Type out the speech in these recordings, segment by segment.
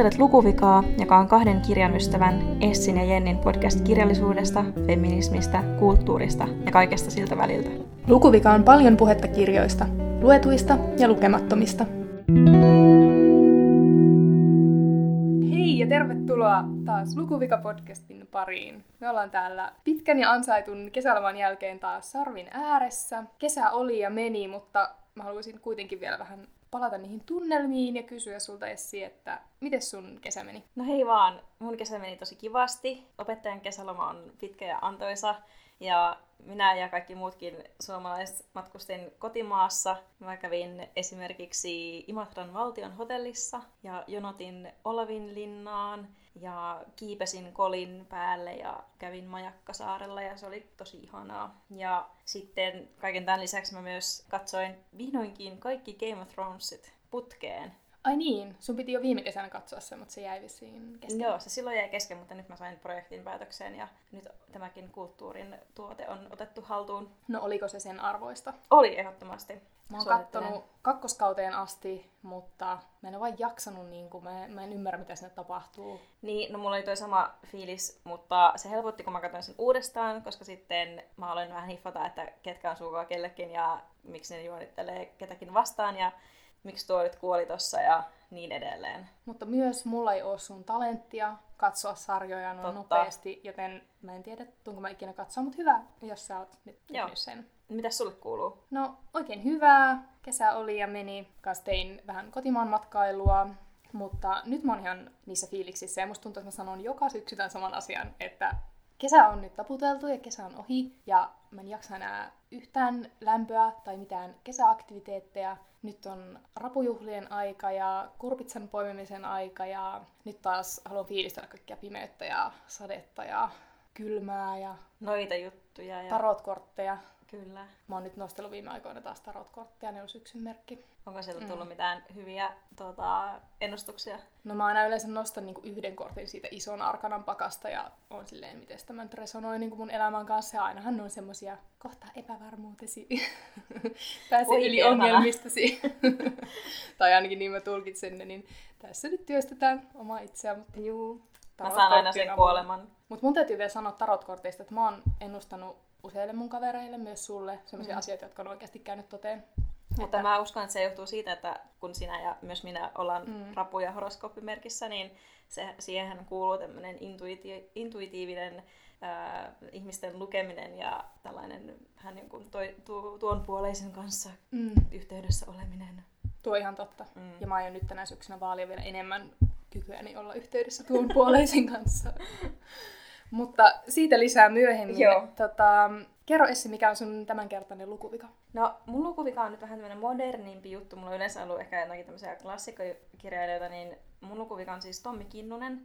Kuuntelet Lukuvikaa, joka on kahden kirjan ystävän Essin ja Jennin podcast kirjallisuudesta, feminismistä, kulttuurista ja kaikesta siltä väliltä. Lukuvika on paljon puhetta kirjoista, luetuista ja lukemattomista. Hei ja tervetuloa taas Lukuvika-podcastin pariin. Me ollaan täällä pitkän ja ansaitun kesäloman jälkeen taas Sarvin ääressä. Kesä oli ja meni, mutta mä haluaisin kuitenkin vielä vähän palata niihin tunnelmiin ja kysyä sulta Essi, että miten sun kesä meni? No hei vaan, mun kesä meni tosi kivasti. Opettajan kesäloma on pitkä ja antoisa. Ja minä ja kaikki muutkin suomalaiset matkustin kotimaassa. Mä kävin esimerkiksi Imatran valtion hotellissa ja jonotin Olavin linnaan ja kiipesin kolin päälle ja kävin Majakkasaarella ja se oli tosi ihanaa. Ja sitten kaiken tämän lisäksi mä myös katsoin vihdoinkin kaikki Game of Thronesit putkeen. Ai niin, sun piti jo viime kesänä katsoa se, mutta se jäi vissiin kesken. Joo, se silloin jäi kesken, mutta nyt mä sain projektin päätökseen ja nyt tämäkin kulttuurin tuote on otettu haltuun. No oliko se sen arvoista? Oli ehdottomasti. Mä oon kattonut kakkoskauteen asti, mutta mä en ole vain jaksanut, niin kuin, mä, mä en ymmärrä mitä sinne tapahtuu. Niin, no mulla oli toi sama fiilis, mutta se helpotti, kun mä katsoin sen uudestaan, koska sitten mä olen vähän hiffata, että ketkä on suukaa kellekin ja miksi ne juonittelee ketäkin vastaan ja miksi tuo nyt kuoli tossa ja niin edelleen. Mutta myös mulla ei ole sun talenttia katsoa sarjoja noin Totta. nopeasti, joten mä en tiedä, tuunko mä ikinä katsoa, mutta hyvä, jos sä oot nyt tehnyt sen. Mitäs sulle kuuluu? No oikein hyvää. Kesä oli ja meni. Kanssa tein vähän kotimaan matkailua. Mutta nyt mä oon ihan niissä fiiliksissä ja musta tuntuu, että mä sanon joka syksy tämän saman asian, että kesä on nyt taputeltu ja kesä on ohi ja mä en jaksa enää yhtään lämpöä tai mitään kesäaktiviteetteja. Nyt on rapujuhlien aika ja kurpitsan poimimisen aika ja nyt taas haluan fiilistellä kaikkia pimeyttä ja sadetta ja kylmää ja noita juttuja ja tarotkortteja. Kyllä. Mä oon nyt nostellut viime aikoina taas tarotkortteja, ne on syksyn merkki. Onko sieltä tullut mm. mitään hyviä tuota, ennustuksia? No mä aina yleensä nostan niinku yhden kortin siitä ison arkanan pakasta ja on silleen, miten tämä nyt resonoi niinku mun elämän kanssa. Ja ainahan ne on semmosia kohta epävarmuutesi. Pääse Oi, yli ongelmistasi. tai ainakin niin mä tulkitsen ne, niin tässä nyt työstetään omaa itseä. Mutta Juu. Mä saan aina sen kuoleman. Mutta mun täytyy vielä sanoa tarotkorteista, että mä oon ennustanut useille mun kavereille, myös sulle, sellaisia mm. asioita, jotka on oikeasti käynyt toteen. Mutta että... mä uskon, että se johtuu siitä, että kun sinä ja myös minä ollaan mm. rapu- ja horoskooppimerkissä, niin se, siihen kuuluu tämmöinen intuiti- intuitiivinen äh, ihmisten lukeminen ja tällainen vähän niin kuin toi, tu, tuon puoleisen kanssa mm. yhteydessä oleminen. Tuo ihan totta. Mm. Ja mä aion nyt tänä syksynä vaalia vielä enemmän kykyäni olla yhteydessä tuon puoleisen kanssa. Mutta siitä lisää myöhemmin. Joo. Tota, kerro Essi, mikä on sun tämänkertainen lukuvika? No, mun lukuvika on nyt vähän tämmöinen modernimpi juttu. Mulla on yleensä ollut ehkä jotakin tämmöisiä klassikokirjailijoita, niin mun lukuvika on siis Tommi Kinnunen,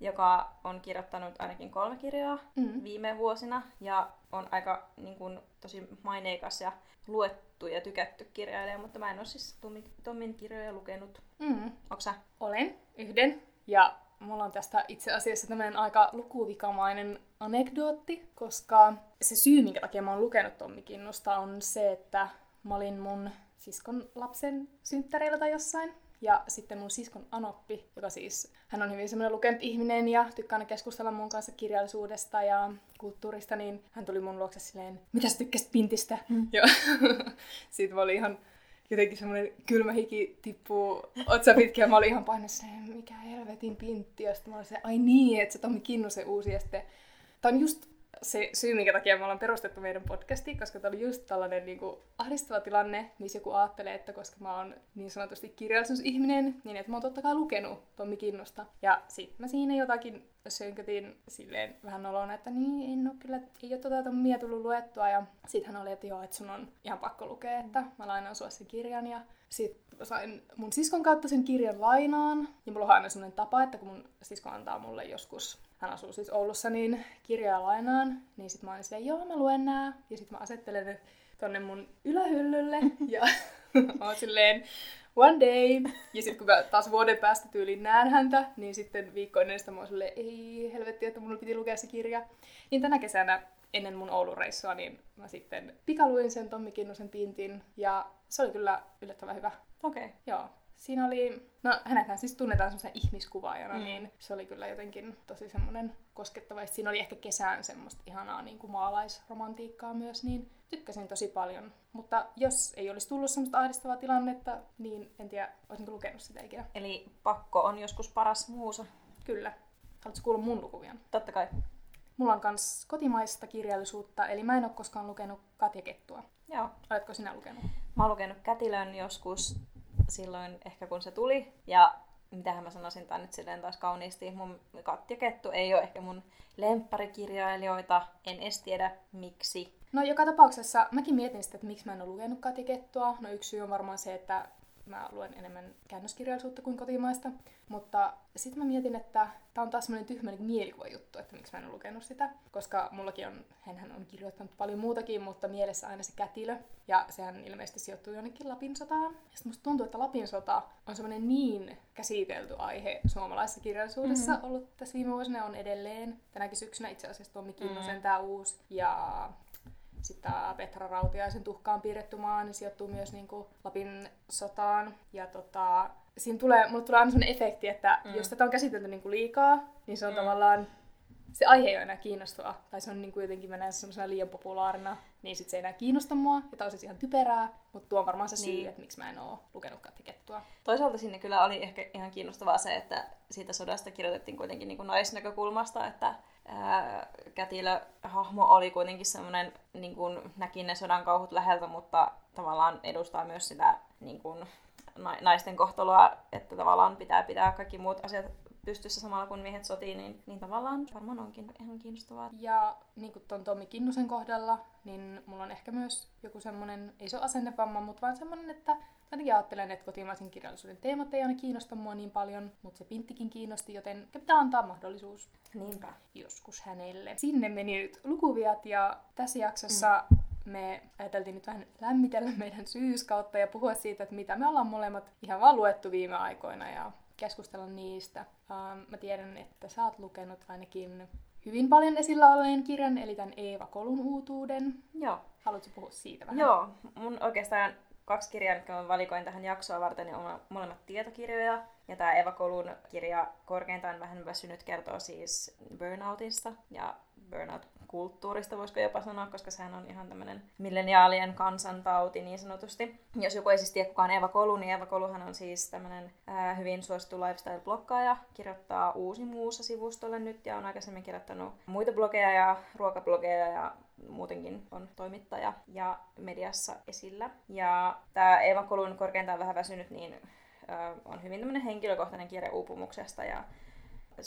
joka on kirjoittanut ainakin kolme kirjaa mm-hmm. viime vuosina ja on aika niin kuin, tosi maineikas ja luettu ja tykätty kirjailija, mutta mä en ole siis Tommi, Tommin kirjoja lukenut. Mm-hmm. Onko sä? Olen yhden ja mulla on tästä itse asiassa tämmöinen aika lukuvikamainen anekdootti, koska se syy, minkä takia mä oon lukenut Tommi Kinnusta, on se, että mä olin mun siskon lapsen synttäreillä tai jossain. Ja sitten mun siskon Anoppi, joka siis, hän on hyvin semmoinen lukenut ihminen ja tykkää keskustella mun kanssa kirjallisuudesta ja kulttuurista, niin hän tuli mun luokse silleen, mitä sä tykkäsit Pintistä? Mm. Ja sitten mä olin ihan jotenkin semmoinen kylmä hiki tippuu otsa pitkin ja mä olin ihan painessa, mikä helvetin pintti. Ja sitten mä olin se, ai niin, että se Tommi Kinnusen uusi. Ja sitten, tämä on just se syy, minkä takia me ollaan perustettu meidän podcasti, koska tämä oli just tällainen niin kuin, ahdistava tilanne, missä joku ajattelee, että koska mä oon niin sanotusti kirjallisuusihminen, niin että mä oon totta kai lukenut Tommi Kinnusta. Ja sit mä siinä jotakin sönkötin silleen vähän nolona, että niin, en oo kyllä, ei ole tota Tommia tullut luettua. Ja sit hän oli, että joo, että sun on ihan pakko lukea, että mä lainaan sua sen kirjan. Ja sit sain mun siskon kautta sen kirjan lainaan. Ja mulla on aina sellainen tapa, että kun mun sisko antaa mulle joskus hän asuu siis Oulussa, niin kirjaa lainaan, niin sitten mä olin silleen, joo mä luen nää, ja sitten mä asettelen ne tonne mun ylähyllylle, ja mä oon silleen, one day, ja sitten kun mä taas vuoden päästä tyyliin näen häntä, niin sitten viikkoinen sitä mä oon silleen, ei helvetti, että mun piti lukea se kirja. Niin tänä kesänä ennen mun Oulun reissua, niin mä sitten pikaluin sen Tommi Kinnusen pintin, ja se oli kyllä yllättävän hyvä. Okei. Okay. Joo, siinä oli, no hänethän siis tunnetaan semmoisen ihmiskuvaajana, Mm. niin se oli kyllä jotenkin tosi semmoinen koskettava. Siinä oli ehkä kesään semmoista ihanaa niin kuin maalaisromantiikkaa myös, niin tykkäsin tosi paljon. Mutta jos ei olisi tullut semmoista ahdistavaa tilannetta, niin en tiedä, olisinko lukenut sitä ikinä. Eli pakko on joskus paras muusa. Kyllä. Haluatko kuulla mun lukuja? Totta kai. Mulla on kans kotimaista kirjallisuutta, eli mä en ole koskaan lukenut Katja Kettua. Joo. Oletko sinä lukenut? Mä oon lukenut Kätilön joskus silloin ehkä kun se tuli. Ja mitähän mä sanoisin tää nyt silleen taas kauniisti. Mun Katja Kettu ei ole ehkä mun lempparikirjailijoita. En edes tiedä miksi. No joka tapauksessa mäkin mietin sitä, että miksi mä en ole lukenut Katja Kettua. No yksi syy on varmaan se, että mä luen enemmän käännöskirjallisuutta kuin kotimaista. Mutta sitten mä mietin, että tämä on taas semmoinen tyhmä niin mielikuvajuttu, että miksi mä en ole lukenut sitä. Koska mullakin on, hänhän on kirjoittanut paljon muutakin, mutta mielessä aina se kätilö. Ja sehän ilmeisesti sijoittuu jonnekin Lapin sotaan. Ja sitten musta tuntuu, että Lapin sota on semmoinen niin käsitelty aihe suomalaisessa kirjallisuudessa mm-hmm. ollut tässä viime vuosina on edelleen. Tänäkin syksynä itse asiassa Tommi Kinnusen mm-hmm. tämä uusi. Ja sitten tää Petra Rautiaisen tuhkaan piirretty maa, niin sijoittuu myös niinku Lapin sotaan. Ja tota, siinä tulee, mulle tulee aina sellainen efekti, että mm. jos tätä on käsitelty niinku liikaa, niin se on mm. tavallaan, se aihe ei ole enää kiinnostava. Tai se on niinku jotenkin menee semmoisena liian populaarina, niin sit se ei enää kiinnosta mua. Ja on siis ihan typerää, mutta tuo on varmaan se syy, Niin. että miksi mä en oo lukenut Katti Kettua. Toisaalta sinne kyllä oli ehkä ihan kiinnostavaa se, että siitä sodasta kirjoitettiin kuitenkin niin kuin naisnäkökulmasta, että ää, Kätilö hahmo oli kuitenkin semmoinen, niin kuin näki ne sodan kauhut läheltä, mutta tavallaan edustaa myös sitä niin kuin, na- naisten kohtaloa, että tavallaan pitää pitää kaikki muut asiat pystyssä samalla kun miehet sotii, niin, niin tavallaan varmaan onkin ihan kiinnostavaa. Ja niin kuin ton Tommi Kinnusen kohdalla, niin mulla on ehkä myös joku semmonen, ei se ole asennevamma, mutta vaan semmonen, että ainakin ajattelen, että kotimaisen kirjallisuuden teemat ei aina kiinnosta mua niin paljon, mutta se pinttikin kiinnosti, joten pitää antaa mahdollisuus Niinpä. joskus hänelle. Sinne meni nyt lukuviat ja tässä jaksossa mm. me ajateltiin nyt vähän lämmitellä meidän syyskautta ja puhua siitä, että mitä me ollaan molemmat ihan vaan luettu viime aikoina ja keskustella niistä. Um, mä tiedän, että sä oot lukenut ainakin hyvin paljon esillä olleen kirjan, eli tämän Eeva Kolun uutuuden. Joo. Haluatko puhua siitä vähän? Joo, mun oikeastaan kaksi kirjaa, mitkä mä valikoin tähän jaksoa varten, niin on molemmat tietokirjoja. Ja tämä Eva Kolun kirja Korkeintaan vähän väsynyt kertoo siis burnoutista ja burnout-kulttuurista, voisiko jopa sanoa, koska sehän on ihan tämmöinen milleniaalien kansantauti niin sanotusti. Jos joku ei siis tiedä kukaan Eva Kolu, niin Eva Koluhan on siis tämmöinen ää, hyvin suosittu lifestyle-bloggaaja, kirjoittaa Uusi Muussa sivustolle nyt ja on aikaisemmin kirjoittanut muita blogeja ja ruokablogeja ja muutenkin on toimittaja ja mediassa esillä. Ja tämä Eeva Kolun korkeintaan vähän väsynyt, niin on hyvin tämmöinen henkilökohtainen kirja uupumuksesta ja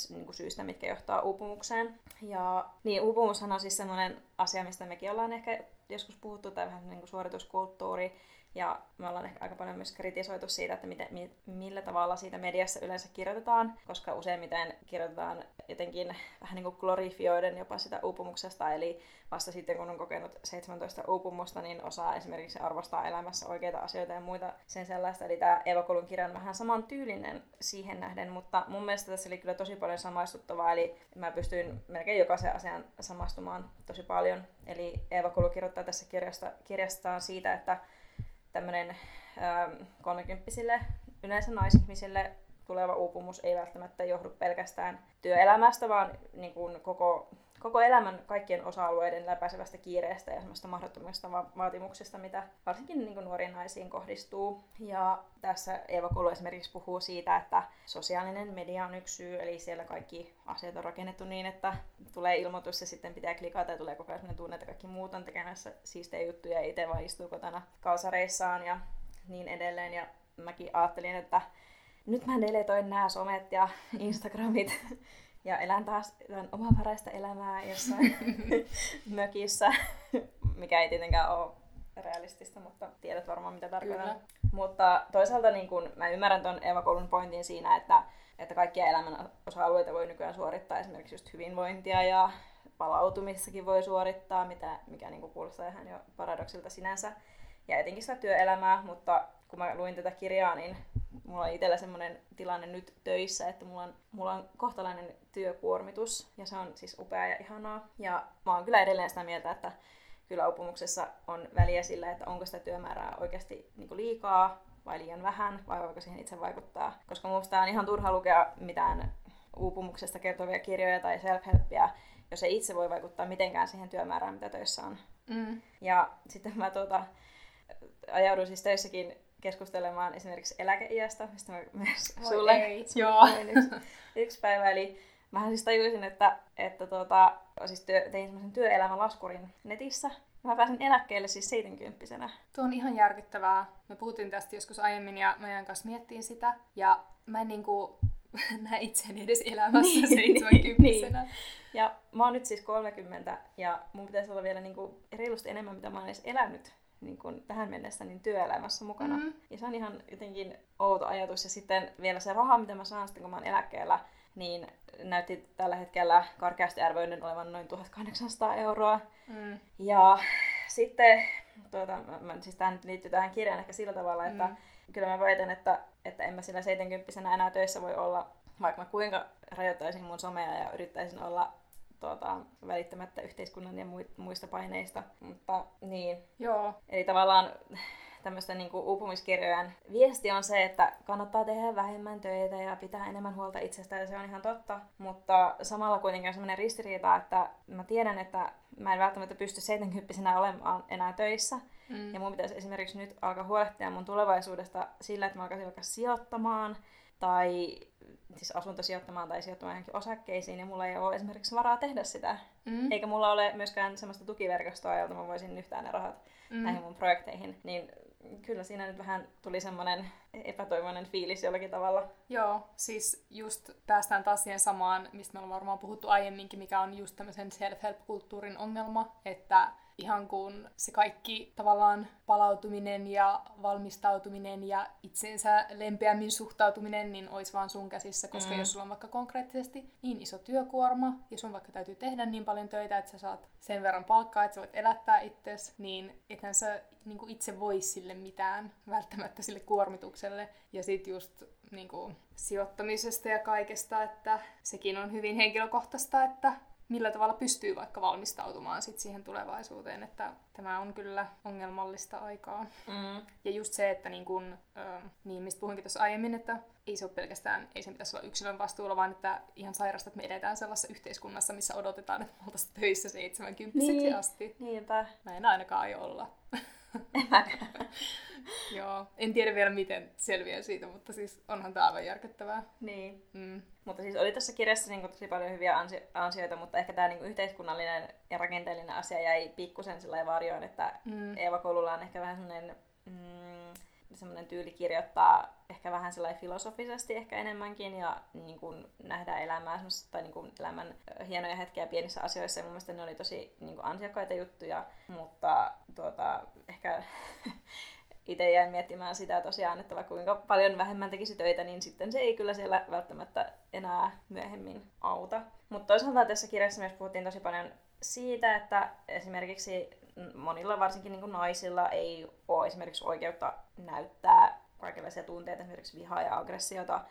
niin kuin syistä, mitkä johtaa uupumukseen. Ja niin, uupumushan on siis sellainen asia, mistä mekin ollaan ehkä joskus puhuttu, tai vähän niin kuin suorituskulttuuri. Ja me ollaan ehkä aika paljon myös kritisoitu siitä, että miten, mi, millä tavalla siitä mediassa yleensä kirjoitetaan, koska useimmiten kirjoitetaan jotenkin vähän niin kuin glorifioiden jopa sitä uupumuksesta, eli vasta sitten kun on kokenut 17 uupumusta, niin osaa esimerkiksi arvostaa elämässä oikeita asioita ja muita sen sellaista. Eli tämä Eeva Kolun kirja on vähän saman tyylinen siihen nähden, mutta mun mielestä tässä oli kyllä tosi paljon samaistuttavaa, eli mä pystyin melkein jokaisen asian samastumaan tosi paljon. Eli Eeva Kolu kirjoittaa tässä kirjasta, kirjastaan siitä, että tämmöinen kolmekymppisille yleensä naisihmisille tuleva uupumus ei välttämättä johdu pelkästään työelämästä, vaan niin kuin koko, koko elämän kaikkien osa-alueiden läpäisevästä kiireestä ja semmoista mahdottomista va- vaatimuksista, mitä varsinkin niin kuin nuoriin naisiin kohdistuu. Ja tässä Eeva Kulu esimerkiksi puhuu siitä, että sosiaalinen media on yksi syy, eli siellä kaikki asiat on rakennettu niin, että tulee ilmoitus ja sitten pitää klikata ja tulee koko ajan tunne, että kaikki muut on tekemässä siistejä juttuja ja itse vaan istuu kotona kalsareissaan ja niin edelleen. Ja mäkin ajattelin, että nyt mä deletoin nämä somet ja Instagramit ja elän taas jotain omavaraista elämää jossain mökissä, mikä ei tietenkään ole realistista, mutta tiedät varmaan mitä tarkoitan. Kyllä. Mutta toisaalta niin kun, mä ymmärrän ton Eva Koulun pointin siinä, että, että kaikkia elämän osa-alueita voi nykyään suorittaa, esimerkiksi just hyvinvointia ja palautumissakin voi suorittaa, mitä, mikä niin kuin kuulostaa ihan jo paradoksilta sinänsä. Ja etenkin sitä työelämää, mutta kun mä luin tätä kirjaa, niin mulla on itsellä semmoinen tilanne nyt töissä, että mulla on, mulla on kohtalainen työkuormitus ja se on siis upea ja ihanaa. Ja mä oon kyllä edelleen sitä mieltä, että kyllä uupumuksessa on väliä sillä, että onko sitä työmäärää oikeasti niin liikaa vai liian vähän, vai voiko siihen itse vaikuttaa. Koska minusta on ihan turha lukea mitään uupumuksesta kertovia kirjoja tai self-helppiä, jos ei itse voi vaikuttaa mitenkään siihen työmäärään, mitä töissä on. Mm. Ja sitten mä tuota, ajauduin siis töissäkin keskustelemaan esimerkiksi eläkeiästä, mistä mä myös Voi sulle, ei, joo. yksi, yksi päivä. Eli mähän siis tajusin, että, että tuota, siis työ, tein semmoisen työelämälaskurin netissä. Mä pääsin eläkkeelle siis 70 Tuo on ihan järkyttävää. Me puhuttiin tästä joskus aiemmin ja meidän kanssa miettiin sitä. Ja mä en niinku näe itseäni edes elämässä Niin, 70 Ja mä oon nyt siis 30 ja mun pitäisi olla vielä niinku reilusti enemmän, mitä mä oon edes elänyt niin kuin tähän mennessä niin työelämässä mukana. Mhm. Ja se on ihan jotenkin outo ajatus. Ja sitten vielä se raha, mitä mä saan sitten, kun mä oon eläkkeellä, niin näytti tällä hetkellä karkeasti arvioiden olevan noin 1800 euroa. Mm. Ja sitten, tuota, mä, mä, siis tämä nyt liittyy tähän kirjaan ehkä sillä tavalla, että Mm. kyllä mä väitän, että, että en mä sillä 70 enää töissä voi olla, vaikka mä kuinka rajoittaisin mun somea ja yrittäisin olla tuota, välittämättä yhteiskunnan ja mui- muista paineista. Mutta niin, Joo. Eli tavallaan tämmöisten niin uupumiskirjojen viesti on se, että kannattaa tehdä vähemmän töitä ja pitää enemmän huolta itsestä ja se on ihan totta. Mutta samalla kuitenkin on semmoinen ristiriita, että mä tiedän, että mä en välttämättä pysty 70 olemaan enää töissä. Mm. Ja mun pitäisi esimerkiksi nyt alkaa huolehtia mun tulevaisuudesta sillä, että mä alkaisin vaikka sijoittamaan tai siis asuntosijoittamaan tai sijoittamaan johonkin osakkeisiin, ja mulla ei ole esimerkiksi varaa tehdä sitä. Mm. Eikä mulla ole myöskään semmoista tukiverkostoa, jolta mä voisin nyhtää ne rahat Mm. näihin mun projekteihin, niin kyllä siinä nyt vähän tuli semmoinen epätoivoinen fiilis jollakin tavalla. Joo, siis just päästään taas siihen samaan, mistä me ollaan varmaan puhuttu aiemminkin, mikä on just tämmöisen self-help-kulttuurin ongelma, että ihan kun se kaikki tavallaan palautuminen ja valmistautuminen ja itseensä lempeämmin suhtautuminen, niin olisi vaan sun käsissä, koska Mm. jos sulla on vaikka konkreettisesti niin iso työkuorma ja sun vaikka täytyy tehdä niin paljon töitä, että sä saat sen verran palkkaa, että sä voit elättää itsesi, niin ethän sä niin kuin itse voi sille mitään välttämättä sille kuormitukselle. Ja sit just niin kuin, sijoittamisesta ja kaikesta, että sekin on hyvin henkilökohtaista, että millä tavalla pystyy vaikka valmistautumaan sit siihen tulevaisuuteen, että tämä on kyllä ongelmallista aikaa. Mm. Ja just se, että niin kun, niin mistä puhuinkin tuossa aiemmin, että ei se ole pelkästään, ei sen pitäisi olla yksilön vastuulla, vaan että ihan sairasta, että me edetään sellaisessa yhteiskunnassa, missä odotetaan, että me oltaisiin töissä 70 Niin. asti. Niinpä. Mä en ainakaan aio olla. En mäkään. Joo, en tiedä vielä miten selviää siitä, mutta siis onhan tämä aivan järkyttävää. niin. Mm. Mutta siis oli tässä kirjassa niin tosi paljon hyviä ansi- ansioita, mutta ehkä tämä niin yhteiskunnallinen ja rakenteellinen asia jäi pikkusen sillä varjoon, että Mm. Eeva Kolulla on ehkä vähän semmoinen mm, semmoinen tyyli kirjoittaa ehkä vähän sellainen filosofisesti ehkä enemmänkin ja niin kuin nähdään elämää tai niin kuin elämän hienoja hetkiä pienissä asioissa ja mun mielestä ne oli tosi niin kuin ansiokkaita juttuja, mutta tuota, ehkä itse jäin miettimään sitä tosiaan, että vaikka kuinka paljon vähemmän tekisi töitä, niin sitten se ei kyllä siellä välttämättä enää myöhemmin auta. Mutta toisaalta tässä kirjassa myös puhuttiin tosi paljon siitä, että esimerkiksi monilla, varsinkin niin kuin naisilla, ei ole esimerkiksi oikeutta näyttää kaikenlaisia tunteita, esimerkiksi vihaa ja aggressiota.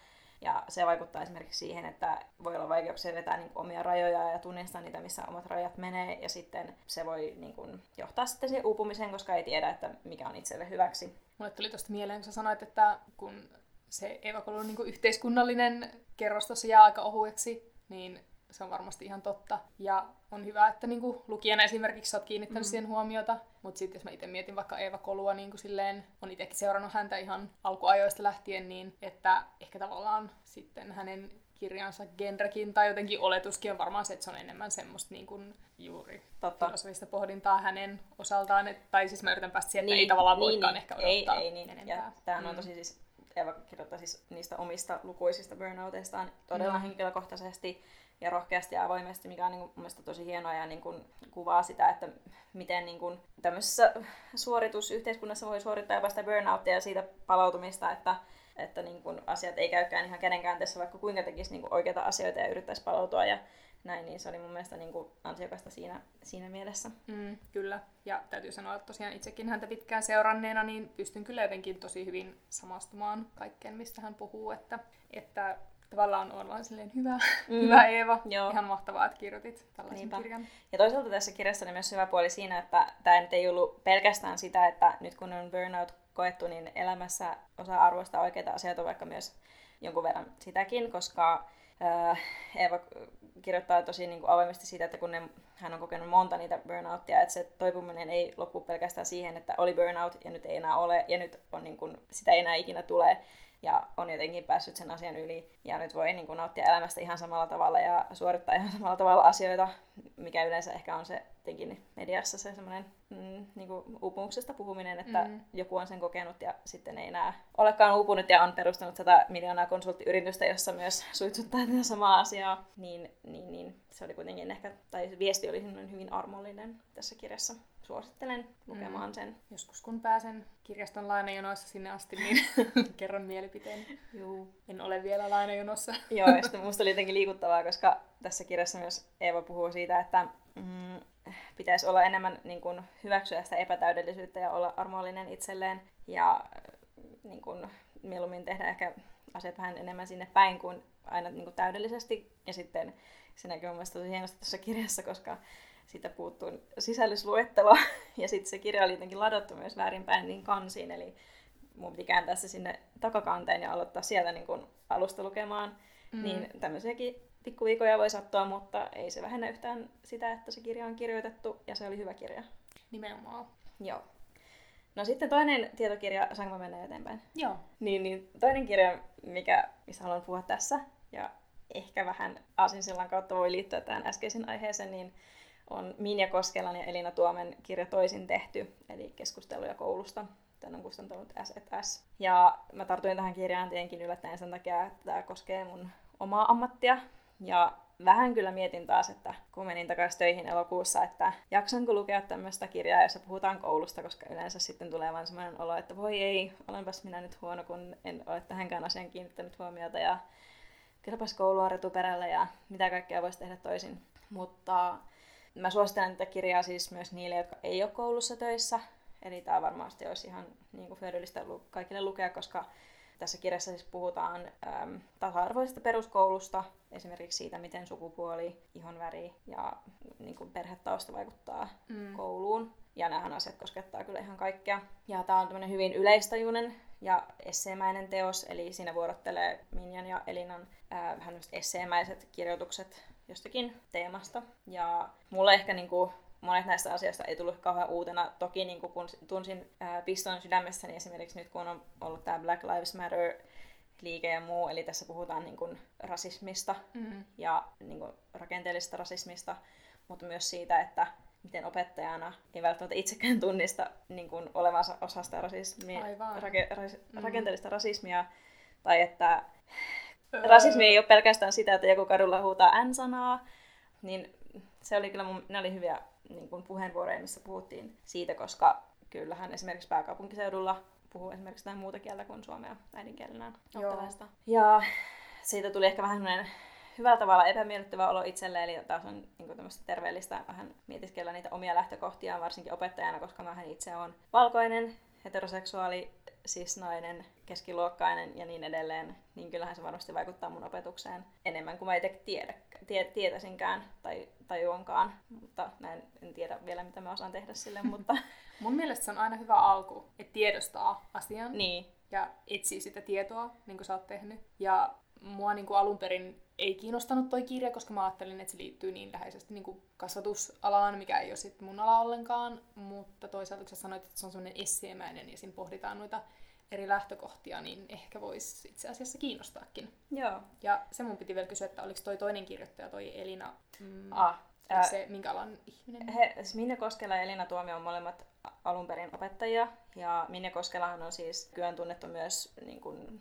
Ja se vaikuttaa esimerkiksi siihen, että voi olla vaikeuksia vetää niin kuin omia rajoja ja tunnistaa niitä, missä omat rajat menee. Ja sitten se voi niin kuin, johtaa sitten siihen uupumiseen, koska ei tiedä, että mikä on itselle hyväksi. Mulle tuli tuosta mieleen, kun sä sanoit, että kun se Eeva Kolun niin yhteiskunnallinen kerros tuossa jää aika ohueksi, niin se on varmasti ihan totta. Ja on hyvä, että niin kuin lukijana esimerkiksi sä oot kiinnittänyt Mm. siihen huomiota. Mutta sitten jos mä itse mietin vaikka Eeva Kolua, niin kuin silleen, on itsekin seurannut häntä ihan alkuajoista lähtien, niin että ehkä tavallaan sitten hänen kirjansa genrekin tai jotenkin oletuskin on varmaan se, että se on enemmän semmoista niin kuin juuri Totta. filosofista pohdintaa hänen osaltaan. Et, tai siis mä yritän päästä siihen, että ei tavallaan voikaan ehkä odottaa ei, ei, niin. enempää. Ja tämähän on Mm. tosi siis, Eva kirjoittaa siis niistä omista lukuisista burnouteistaan todella Mm. henkilökohtaisesti ja rohkeasti ja avoimesti, mikä on niin kuin, mun mielestä tosi hienoa ja niin kuin, kuvaa sitä, että miten niin kuin, tämmöisessä suoritusyhteiskunnassa voi suorittaa jopa sitä burnouttia ja siitä palautumista, että että niin kuin asiat ei käykään ihan kädenkäänteessä, vaikka kuinka tekisi niin kuin oikeita asioita ja yrittäisi palautua ja näin, niin se oli mun mielestä niin kuin ansiokasta siinä, siinä mielessä. Mm, kyllä. Ja täytyy sanoa, että tosiaan itsekin häntä pitkään seuranneena, niin pystyn kyllä jotenkin tosi hyvin samastumaan kaikkeen, mistä hän puhuu. Että, että tavallaan on vaan silleen hyvä, Mm. hyvä Eeva. Joo. Ihan mahtavaa, että kirjoitit tällaisen Niinpä. kirjan. Ja toisaalta tässä kirjassa oli myös hyvä puoli siinä, että tämä nyt ei ollut pelkästään sitä, että nyt kun on burnout koettu, niin elämässä osaa arvostaa oikeita asioita, vaikka myös jonkun verran sitäkin, koska Eeva kirjoittaa tosi niin kuin avoimesti siitä, että kun ne, hän on kokenut monta niitä burnouttia, että se toipuminen ei lopu pelkästään siihen, että oli burnout ja nyt ei enää ole ja nyt on niin kuin, sitä ei enää ikinä tule ja on jotenkin päässyt sen asian yli ja nyt voi niin kuin, nauttia elämästä ihan samalla tavalla ja suorittaa ihan samalla tavalla asioita, mikä yleensä ehkä on se jotenkin mediassa se semmoinen mm, niin uupumuksesta puhuminen, että mm. joku on sen kokenut ja sitten ei enää olekaan uupunut ja on perustanut tätä miljoonaa konsulttiyritystä, jossa myös suitsuttaa tätä samaa asiaa, niin, niin, niin se oli kuitenkin ehkä, tai viesti oli hyvin armollinen tässä kirjassa. Suosittelen lukemaan mm. sen. Joskus kun pääsen kirjaston lainajonoissa sinne asti, niin kerron mielipiteeni. Juu. En ole vielä lainajonossa. Joo, ja sitten musta oli jotenkin liikuttavaa, koska tässä kirjassa myös Eeva puhuu siitä, että mm, pitäisi olla enemmän niin kuin, hyväksyä sitä epätäydellisyyttä ja olla armollinen itselleen ja niin kuin, mieluummin tehdä ehkä asiat vähän enemmän sinne päin kuin aina niin kuin, täydellisesti. Ja sitten se näkyy mun mielestä tosi hienosti tässä kirjassa, koska siitä puuttuu sisällysluettelo ja sitten se kirja oli jotenkin ladattu myös väärinpäin niin kansiin, eli mun piti kääntää se sinne takakanteen ja aloittaa sieltä niin kuin alusta lukemaan. Mm. Niin tämmöisiäkin pikkuviikoja voi sattua, mutta ei se vähennä yhtään sitä, että se kirja on kirjoitettu ja se oli hyvä kirja. Nimenomaan. Joo. No sitten toinen tietokirja, saanko mennä eteenpäin? Joo. Niin, niin toinen kirja, mikä, mistä haluan puhua tässä, ja ehkä vähän aasinsillan kautta voi liittyä tähän äskeisen aiheeseen, niin on Minja Koskelan ja Elina Tuomen kirja Toisin tehty, eli keskusteluja koulusta. Tämän on kustantanut S&S. Ja mä tartuin tähän kirjaan tietenkin yllättäen sen takia, että tämä koskee mun omaa ammattia. Ja vähän kyllä mietin taas, että kun menin takaisin töihin elokuussa, että jaksanko lukea tämmöistä kirjaa, jossa puhutaan koulusta, koska yleensä sitten tulee vain semmoinen olo, että voi ei, olenpas minä nyt huono, kun en ole tähänkään asian kiinnittänyt huomiota ja kylläpäs koulu on retuperällä ja mitä kaikkea voisi tehdä toisin. Mutta mä suosittelen tätä kirjaa siis myös niille, jotka ei ole koulussa töissä. Eli tämä varmasti olisi ihan niin kuin hyödyllistä kaikille lukea, koska tässä kirjassa siis puhutaan äm, tasa-arvoisesta peruskoulusta, esimerkiksi siitä, miten sukupuoli, ihonväri ja niin kuin perhetausta vaikuttaa mm. kouluun. Ja nämähän asiat koskettaa kyllä ihan kaikkea. Ja tämä on tämmöinen hyvin yleistajuinen ja esseemäinen teos, eli siinä vuorottelee Minjan ja Elinan äh, vähän esseemäiset kirjoitukset jostakin teemasta. Ja mulle ehkä niin kuin, monet näistä asioista ei tullut kauhean uutena. Toki niin kun tunsin ää, piston sydämessäni esimerkiksi nyt, kun on ollut tämä Black Lives Matter liike ja muu, eli tässä puhutaan niin kuin, rasismista mm-hmm. ja niin kuin, rakenteellisesta rasismista, mutta myös siitä, että miten opettajana ei välttämättä itsekään tunnista niin kuin, olevansa osa sitä rasismia, rake, ras, mm-hmm. rakenteellista rasismia, tai että rasismi ei ole pelkästään sitä, että joku kadulla huutaa N-sanaa, niin se oli kyllä mun, ne oli hyviä niin kuin puheenvuoroja, missä puhuttiin siitä, koska kyllähän esimerkiksi pääkaupunkiseudulla puhuu esimerkiksi jotain muuta kieltä kuin suomea äidinkielenään Ja siitä tuli ehkä vähän hyvällä tavalla epämiellyttävä olo itselle, eli taas on niin tämmöistä terveellistä vähän mietiskellä niitä omia lähtökohtia, varsinkin opettajana, koska mä itse on valkoinen, heteroseksuaali, cis-nainen, keskiluokkainen ja niin edelleen, niin kyllähän se varmasti vaikuttaa mun opetukseen enemmän kuin mä itse tiedä, tie, tietäisinkään tai tajuankaan. Mutta näin, en tiedä vielä, mitä mä osaan tehdä sille, mutta... mun mielestä se on aina hyvä alku, että tiedostaa asian niin. ja etsii sitä tietoa, niin kuin sä oot tehnyt. Ja mua niin kuin alun perin ei kiinnostanut toi kirja, koska mä ajattelin, että se liittyy niin läheisesti niin kuin kasvatusalaan, mikä ei ole sit mun ala ollenkaan. Mutta toisaalta kun sä sanoit, että se on semmoinen esseemäinen ja siinä pohditaan noita eri lähtökohtia, niin ehkä voisi itse asiassa kiinnostaakin. Joo. Ja se mun piti vielä kysyä, että oliko toi toinen kirjoittaja, toi Elina, mm, ah, ää, se minkä alan ihminen? He, siis Minne Koskela ja Elina Tuomio on molemmat alun perin opettajia. Ja Minne Koskelahan on siis kyön tunnettu myös niin kuin,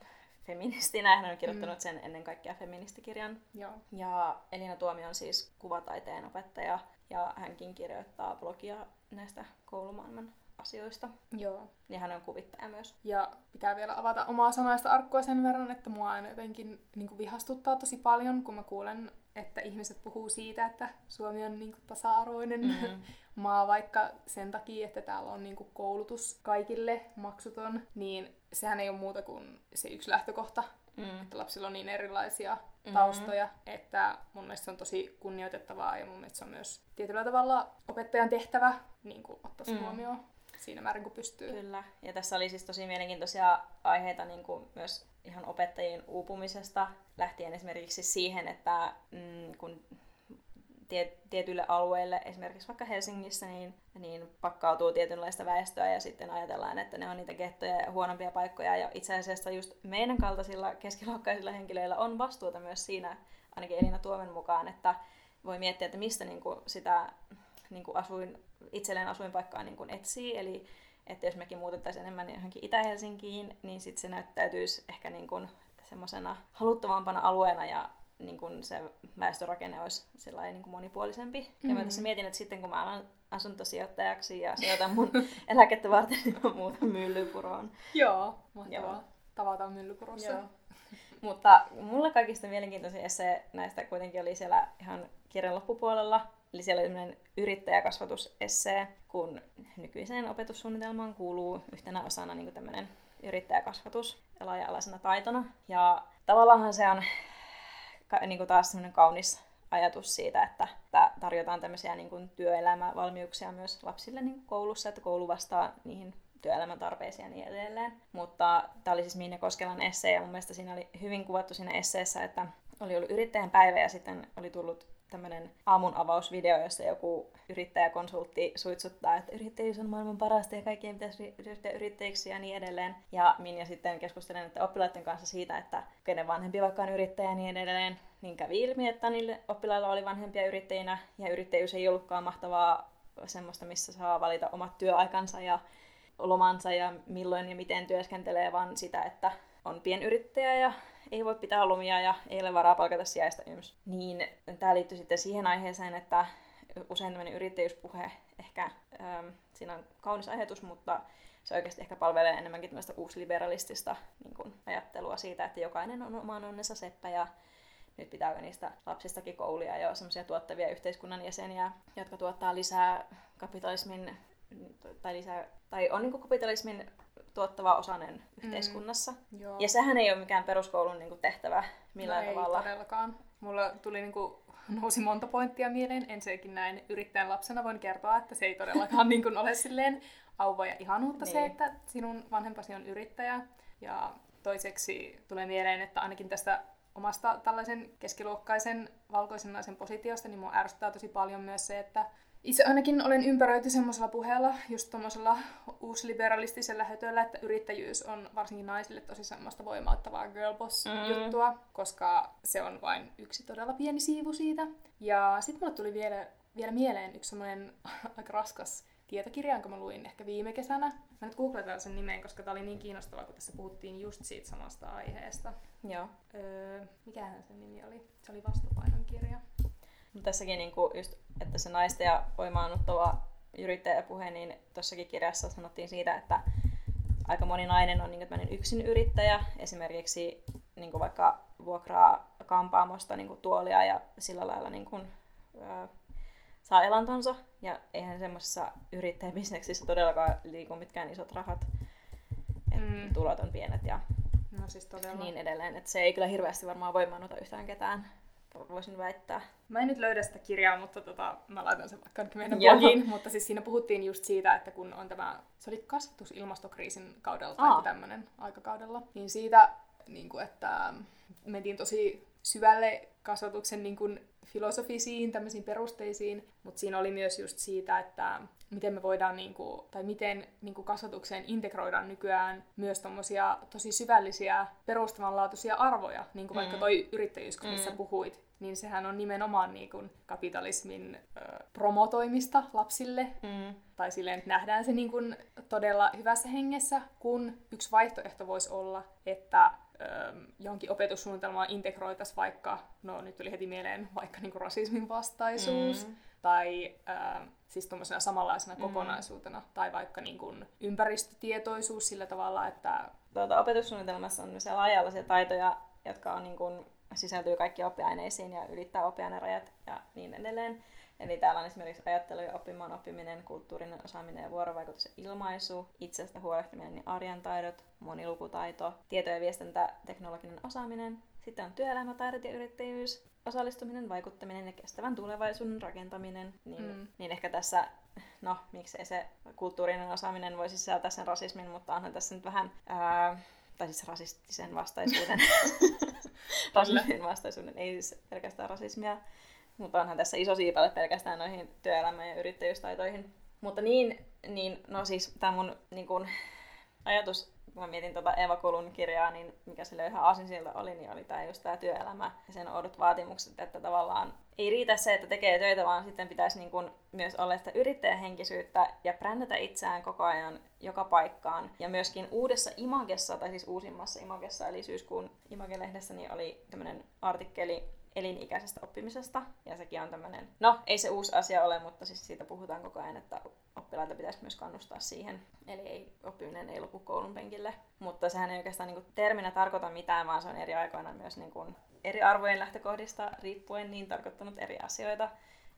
feministinä. Hän on kirjoittanut mm. sen ennen kaikkea feministikirjan. Joo. Ja Elina Tuomio on siis kuvataiteen opettaja ja hänkin kirjoittaa blogia näistä koulumaailman asioista. Joo. Ja hän on kuvittaja myös. Ja pitää vielä avata omaa sanaista arkkua sen verran, että mua aina jotenkin niin kuin vihastuttaa tosi paljon, kun mä kuulen, että ihmiset puhuu siitä, että Suomi on niin kuin tasa-arvoinen mm. maa, vaikka sen takia, että täällä on niin kuin koulutus kaikille maksuton, niin sehän ei ole muuta kuin se yksi lähtökohta, mm. että lapsilla on niin erilaisia mm-hmm. taustoja, että mun mielestä se on tosi kunnioitettavaa ja mun mielestä se on myös tietyllä tavalla opettajan tehtävä niin kuin ottaa se mm. huomioon. siinä määrin kuin pystyy. Kyllä. Ja tässä oli siis tosi mielenkiintoisia aiheita niin kuin myös ihan opettajien uupumisesta, lähtien esimerkiksi siihen, että mm, kun tietyille alueille, esimerkiksi vaikka Helsingissä, niin, niin pakkautuu tietynlaista väestöä ja sitten ajatellaan, että ne on niitä gettoja ja huonompia paikkoja. Ja itse asiassa just meidän kaltaisilla keskiluokkaisilla henkilöillä on vastuuta myös siinä, ainakin Elina Tuomen mukaan, että voi miettiä, että mistä niin kuin sitä niin kuin asuin, itselleen asuinpaikkaa niin kuin etsii. Eli että jos mekin muutettaisiin enemmän johonkin Itä-Helsinkiin, niin sitten se näyttäytyisi ehkä niin kuin semmoisena haluttavampana alueena ja niin kuin se väestörakenne olisi sellainen niin kuin monipuolisempi. Mm-hmm. Ja mä tässä mietin, että sitten kun mä alan asuntosijoittajaksi ja sijoitan mun eläkettä varten, niin mä muutan Myllypuroon. Joo, mahtavaa. Joo. Tavataan Myllypurossa. Joo. Mutta mulla kaikista mielenkiintoisin esse näistä kuitenkin oli siellä ihan kirjan loppupuolella. Eli siellä oli tämmöinen yrittäjäkasvatusessee, kun nykyiseen opetussuunnitelmaan kuuluu yhtenä osana niin tämmöinen yrittäjäkasvatus laaja-alaisena taitona. Ja tavallaan se on niin kuin taas semmoinen kaunis ajatus siitä, että tarjotaan tämmöisiä niin kuin työelämävalmiuksia myös lapsille niin kuin koulussa, että koulu vastaa niihin työelämän tarpeisiin ja niin edelleen. Mutta tämä oli siis Minne Koskelan essee ja mun mielestä siinä oli hyvin kuvattu siinä esseessä, että oli ollut yrittäjän päivä ja sitten oli tullut tämmöinen aamun avausvideo, jossa joku yrittäjäkonsultti suitsuttaa, että yrittäjyys on maailman parasta ja kaikkien pitäisi ryhtyä yrittäjiksi ja niin edelleen. Ja Minja sitten keskustelen että oppilaiden kanssa siitä, että kenen vanhempi vaikka on yrittäjä ja niin edelleen, niin kävi ilmi, että niille oppilailla oli vanhempia yrittäjinä ja yrittäjyys ei ollutkaan mahtavaa semmoista, missä saa valita omat työaikansa ja lomansa ja milloin ja miten työskentelee, vaan sitä, että on pienyrittäjä ja ei voi pitää lomia ja ei ole varaa palkata sijaista yms. Niin tämä liittyy sitten siihen aiheeseen, että usein tämmöinen yrittäjyyspuhe ehkä, ähm, siinä on kaunis ajatus, mutta se oikeasti ehkä palvelee enemmänkin tämmöistä uusliberalistista niin kuin, ajattelua siitä, että jokainen on oman onnensa seppä ja nyt pitää niistä lapsistakin koulia ja semmoisia tuottavia yhteiskunnan jäseniä, jotka tuottaa lisää kapitalismin tai, lisää, tai on niin kapitalismin tuottava osanen mm. yhteiskunnassa. Mm, joo. Ja sehän ei ole mikään peruskoulun niin kuin, tehtävä millään no tavalla. ei todellakaan. Mulla tuli niin kuin, nousi monta pointtia mieleen. Ensinnäkin näin yrittäjän lapsena voin kertoa, että se ei todellakaan niin kuin, ole silleen auvoa ja ihanuutta niin. se, että sinun vanhempasi on yrittäjä. Ja toiseksi tulee mieleen, että ainakin tästä omasta tällaisen keskiluokkaisen valkoisen naisen positiosta, niin mua ärsyttää tosi paljon myös se, että itse ainakin olen ympäröity semmoisella puheella, just tuommoisella uusliberalistisella hötöllä, että yrittäjyys on varsinkin naisille tosi semmoista voimauttavaa girlboss-juttua, mm. koska se on vain yksi todella pieni siivu siitä. Ja sitten mulle tuli vielä, vielä mieleen yksi semmoinen aika raskas tietokirja, jonka mä luin ehkä viime kesänä. Mä nyt googletan sen nimeen, koska tää oli niin kiinnostavaa, kun tässä puhuttiin just siitä samasta aiheesta. Joo. Öö, mikähän sen nimi oli? Se oli vastapainon kirja. Tässäkin niinku just että se naisten ja voimaannuttava yrittäjäpuhe, niin tuossakin kirjassa sanottiin siitä, että aika moni nainen on niin yksin yrittäjä, esimerkiksi niin kuin vaikka vuokraa kampaamosta niin kuin tuolia ja sillä lailla niin kuin, ää, saa elantonsa. Ja eihän semmoisessa yrittäjäbisneksissä todellakaan liiku mitkään isot rahat. Et mm. Tulot on pienet ja no siis niin edelleen. Et se ei kyllä hirveästi varmaan voimaannuta yhtään ketään voisin väittää. Mä en nyt löydä sitä kirjaa, mutta tota, mä laitan sen vaikka meidän blogiin. Mutta siis siinä puhuttiin just siitä, että kun on tämä, se oli kasvatus ilmastokriisin kaudella tai tämmöinen aikakaudella, niin siitä, niin kuin, että mentiin tosi syvälle kasvatuksen niin kuin, filosofisiin tämmöisiin perusteisiin, mutta siinä oli myös just siitä, että miten me voidaan, niin kuin, tai miten niin kuin kasvatukseen integroidaan nykyään myös tommosia tosi syvällisiä perustavanlaatuisia arvoja, niin kuin mm. vaikka toi yrittäjyys, kun mm. puhuit, niin sehän on nimenomaan niin kuin kapitalismin ö, promotoimista lapsille. Mm. Tai silleen, että nähdään se niin kuin todella hyvässä hengessä, kun yksi vaihtoehto voisi olla, että johonkin opetussuunnitelmaan integroitaisiin vaikka, no nyt tuli heti mieleen vaikka niin kuin rasismin vastaisuus, mm. tai äh, siis tuommoisena samanlaisena mm. kokonaisuutena, tai vaikka niin kuin ympäristötietoisuus sillä tavalla, että... Tuota, opetussuunnitelmassa on myös laaja taitoja, jotka on niin kuin, sisältyy kaikki oppiaineisiin ja ylittää oppiainerajat ja niin edelleen. Eli täällä on esimerkiksi ajattelu ja oppimaan oppiminen, kulttuurinen osaaminen ja vuorovaikutus ja ilmaisu, itsestä huolehtiminen ja arjen taidot, monilukutaito, tieto- ja viestintä, teknologinen osaaminen. Sitten on työelämätaidot ja yrittäjyys, osallistuminen, vaikuttaminen ja kestävän tulevaisuuden rakentaminen. Niin, mm. niin ehkä tässä, no miksei se kulttuurinen osaaminen voisi sisältää sen rasismin, mutta onhan tässä nyt vähän, ää, tai siis rasistisen vastaisuuden, rasismin vastaisuuden, ei siis pelkästään rasismia, mutta onhan tässä iso siipale pelkästään noihin työelämä- ja yrittäjyystaitoihin. Mutta niin, niin no siis tämä mun niin kun, ajatus, kun mä mietin tuota Eva Kulun kirjaa, niin mikä sille ihan aasinsilta oli, niin oli tämä just tämä työelämä ja sen oudot vaatimukset, että tavallaan ei riitä se, että tekee töitä, vaan sitten pitäisi niin kun myös olla sitä yrittäjähenkisyyttä ja brändätä itseään koko ajan joka paikkaan. Ja myöskin uudessa Imagessa, tai siis uusimmassa Imagessa, eli syyskuun Image-lehdessä, niin oli tämmöinen artikkeli elinikäisestä oppimisesta. Ja sekin on tämmöinen, no ei se uusi asia ole, mutta siis siitä puhutaan koko ajan, että oppilaita pitäisi myös kannustaa siihen. Eli ei, oppiminen ei lopu koulun penkille. Mutta sehän ei oikeastaan niin kuin, terminä tarkoita mitään, vaan se on eri aikoina myös niin kuin, eri arvojen lähtökohdista riippuen niin tarkoittanut eri asioita.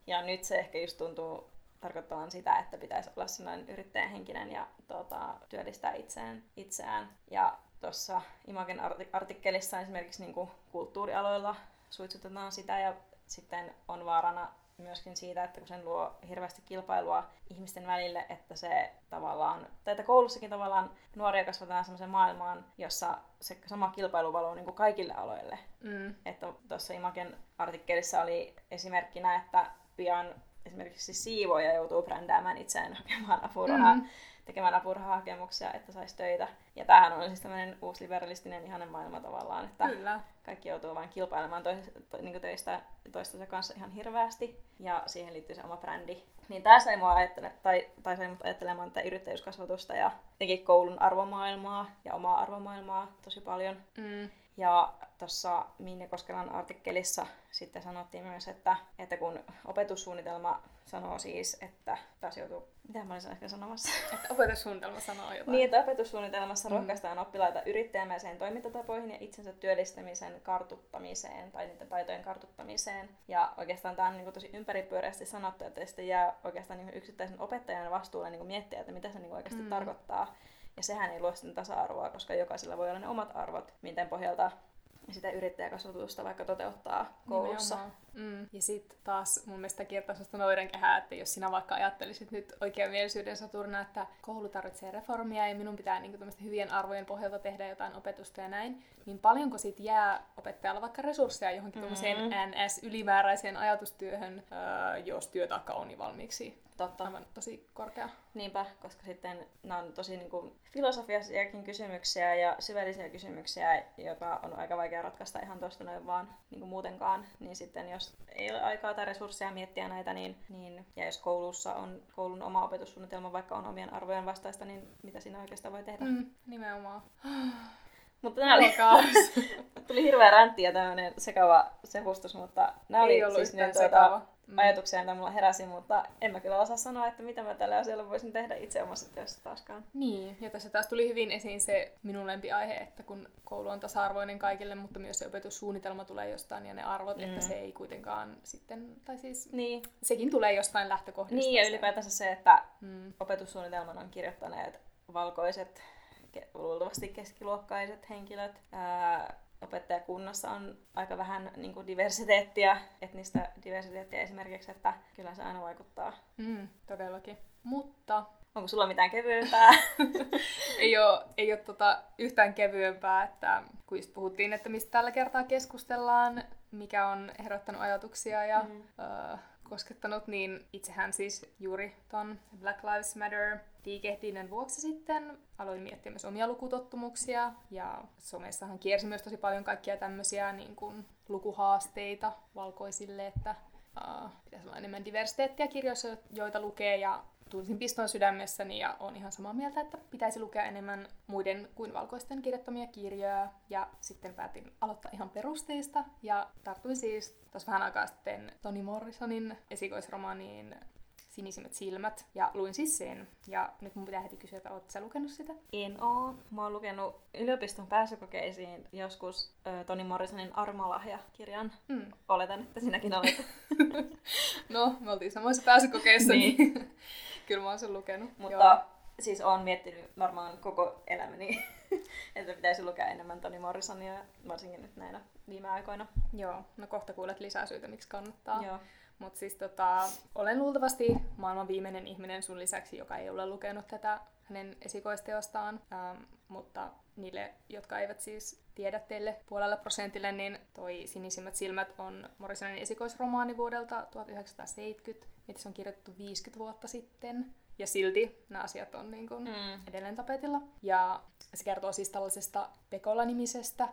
Ja nyt se ehkä just tuntuu tarkoittavan sitä, että pitäisi olla sellainen yrittäjähenkinen ja tuota, työllistää itseään, itseään. Ja tuossa Imagen artikkelissa esimerkiksi niin kuin kulttuurialoilla suitsutetaan sitä ja sitten on vaarana myöskin siitä, että kun sen luo hirveästi kilpailua ihmisten välille, että se tavallaan, tai että koulussakin tavallaan nuoria kasvatetaan sellaiseen maailmaan, jossa se sama kilpailu valuu niin kuin kaikille aloille. Mm. Että tuossa Imagen artikkelissa oli esimerkkinä, että pian esimerkiksi siivoja joutuu brändäämään itseään hakemaan apurahaa. Mm tekemään apurahahakemuksia, että saisi töitä. Ja tämähän on siis tämmöinen uusi liberalistinen ihanen maailma tavallaan, että Kyllä. Kaikki joutuu vain kilpailemaan tois, to, niin töistä toistensa kanssa ihan hirveästi. Ja siihen liittyy se oma brändi. Niin tämä sai mua ajattele, tai, tai sai mut ajattelemaan tätä yrittäjyyskasvatusta ja teki koulun arvomaailmaa ja omaa arvomaailmaa tosi paljon. Mm. Ja tuossa Minne Koskelan artikkelissa sitten sanottiin myös, että, että kun opetussuunnitelma sanoo siis, että taas joutuu, mitä mä olin äsken sanomassa? Että opetussuunnitelma sanoo jotain. Niin, että opetussuunnitelmassa mm. rohkaistaan oppilaita yrittäjämäiseen toimintatapoihin ja itsensä työllistämisen kartuttamiseen tai niiden taitojen kartuttamiseen. Ja oikeastaan tämä on niin kuin tosi ympäripyöreästi sanottu, että sitten jää oikeastaan niin yksittäisen opettajan vastuulle niin kuin miettiä, että mitä se niin oikeasti mm. tarkoittaa. Ja sehän ei luo sitten tasa-arvoa, koska jokaisella voi olla ne omat arvot, miten pohjalta sitä yrittäjäkasvatusta vaikka toteuttaa koulussa. Mm. Ja sitten taas mun mielestä kiertää sellaista noidankehää, että jos sinä vaikka ajattelisit nyt mielisyyden saturna, että koulu tarvitsee reformia ja minun pitää niin kuin, hyvien arvojen pohjalta tehdä jotain opetusta ja näin, niin paljonko sit jää opettajalla vaikka resursseja johonkin mm-hmm. NS-ylimääräiseen ajatustyöhön, öö, jos työtaakka on niin valmiiksi Totta. aivan tosi korkea. Niinpä, koska sitten nämä on tosi niin kuin, filosofiasiakin kysymyksiä ja syvällisiä kysymyksiä, joita on aika vaikea ratkaista ihan tuosta noin vaan niin kuin muutenkaan. Niin sitten jos ei ole aikaa tai resursseja miettiä näitä, niin, niin ja jos koulussa on koulun oma opetussuunnitelma, vaikka on omien arvojen vastaista, niin mitä siinä oikeastaan voi tehdä? Mm, nimenomaan. Mutta nämä oli, tuli hirveä räntti ja tämmöinen sekava sehustus, mutta nämä ei oli siis ne tuota, mm. ajatuksia, joita mulla heräsi, mutta en mä kyllä osaa sanoa, että mitä mä tällä asialla voisin tehdä itse omassa työssä taaskaan. Niin, ja tässä taas tuli hyvin esiin se minun lempiaihe, että kun koulu on tasa-arvoinen kaikille, mutta myös se opetussuunnitelma tulee jostain ja ne arvot, mm. että se ei kuitenkaan sitten, tai siis niin. sekin tulee jostain lähtökohdista. Niin, ja ylipäätänsä se, että mm. opetussuunnitelman on kirjoittaneet valkoiset luultavasti keskiluokkaiset henkilöt. Ää, opettajakunnassa on aika vähän niin kuin diversiteettiä, etnistä diversiteettiä esimerkiksi, että kyllä se aina vaikuttaa. Mm, todellakin. Mutta... Onko sulla mitään kevyempää? ei ole, ei ole tota yhtään kevyempää, että kun just puhuttiin, että mistä tällä kertaa keskustellaan, mikä on herättänyt ajatuksia ja mm. uh, koskettanut, niin itsehän siis juuri ton Black Lives Matter liikehdinnän vuoksi sitten aloin miettiä myös omia lukutottumuksia ja somessahan kiersi myös tosi paljon kaikkia tämmöisiä niin kuin, lukuhaasteita valkoisille, että uh, pitäisi olla enemmän diversiteettiä kirjoissa, joita lukee ja tunsin piston sydämessäni ja on ihan samaa mieltä, että pitäisi lukea enemmän muiden kuin valkoisten kirjoittamia kirjoja. Ja sitten päätin aloittaa ihan perusteista ja tartuin siis tuossa vähän aikaa sitten Toni Morrisonin esikoisromaaniin Sinisimmät silmät. Ja luin siis sen. Ja nyt mun pitää heti kysyä, että ootko sä lukenut sitä? En oo. Mä oon lukenut yliopiston pääsykokeisiin joskus ö, Toni Morrisonin Armalahja-kirjan. Mm. Oletan, että sinäkin olet. no, me oltiin samoissa pääsykokeissa, niin, niin kyllä mä oon sen lukenut. Mutta Joo. siis oon miettinyt varmaan koko elämäni, että pitäisi lukea enemmän Toni Morrisonia, varsinkin nyt näinä viime aikoina. Joo, no kohta kuulet lisää syitä, miksi kannattaa. Joo. Mutta siis tota, olen luultavasti maailman viimeinen ihminen sun lisäksi, joka ei ole lukenut tätä hänen esikoisteostaan. Ähm, mutta niille, jotka eivät siis tiedä teille puolelle prosentille, niin toi Sinisimmät silmät on Morrisonin esikoisromaani vuodelta 1970, mitä se on kirjoitettu 50 vuotta sitten. Ja silti nämä asiat on niin kuin mm. edelleen tapetilla. Ja se kertoo siis tällaisesta Pekola-nimisestä äh,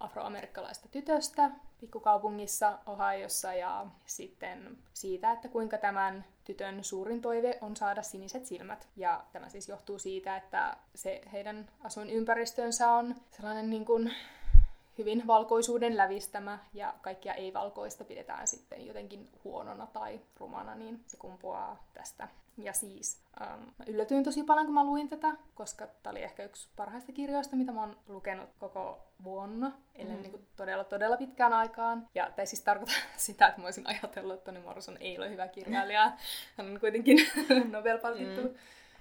afroamerikkalaista tytöstä pikkukaupungissa Ohiossa ja sitten siitä, että kuinka tämän tytön suurin toive on saada siniset silmät. Ja tämä siis johtuu siitä, että se heidän asuinympäristönsä on sellainen niin kuin hyvin valkoisuuden lävistämä ja kaikkia ei-valkoista pidetään sitten jotenkin huonona tai rumana, niin se kumpuaa tästä. Ja siis ähm, mä yllätyin tosi paljon, kun mä luin tätä, koska tämä oli ehkä yksi parhaista kirjoista, mitä mä oon lukenut koko vuonna, ellei mm. niin todella, todella pitkään aikaan. Ja tämä siis tarkoittaa sitä, että mä olisin ajatellut, että Toni Morrison ei ole hyvä kirjailija. Hän on kuitenkin Nobel-palkittu mm.